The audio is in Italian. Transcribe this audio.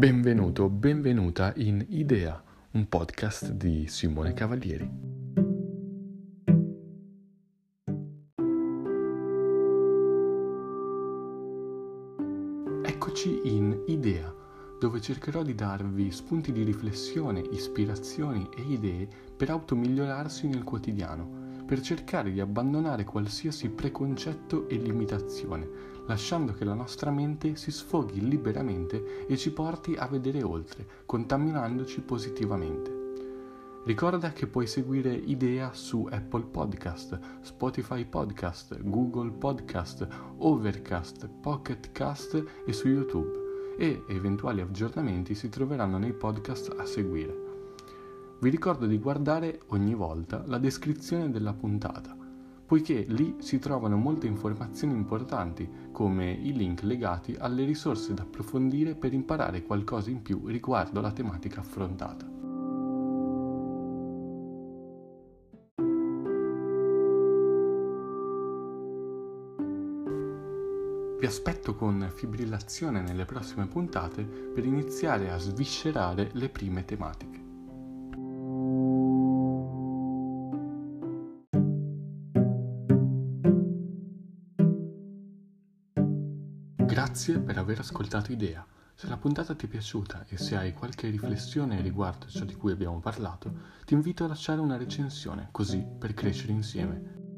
Benvenuto, benvenuta in Idea, un podcast di Simone Cavalieri. Eccoci in Idea, dove cercherò di darvi spunti di riflessione, ispirazioni e idee per automigliorarsi nel quotidiano per cercare di abbandonare qualsiasi preconcetto e limitazione, lasciando che la nostra mente si sfoghi liberamente e ci porti a vedere oltre, contaminandoci positivamente. Ricorda che puoi seguire Idea su Apple Podcast, Spotify Podcast, Google Podcast, Overcast, Pocket Cast e su YouTube e eventuali aggiornamenti si troveranno nei podcast a seguire. Vi ricordo di guardare ogni volta la descrizione della puntata, poiché lì si trovano molte informazioni importanti, come i link legati alle risorse da approfondire per imparare qualcosa in più riguardo la tematica affrontata. Vi aspetto con fibrillazione nelle prossime puntate per iniziare a sviscerare le prime tematiche. Grazie per aver ascoltato Idea. Se la puntata ti è piaciuta e se hai qualche riflessione riguardo ciò di cui abbiamo parlato, ti invito a lasciare una recensione, così per crescere insieme.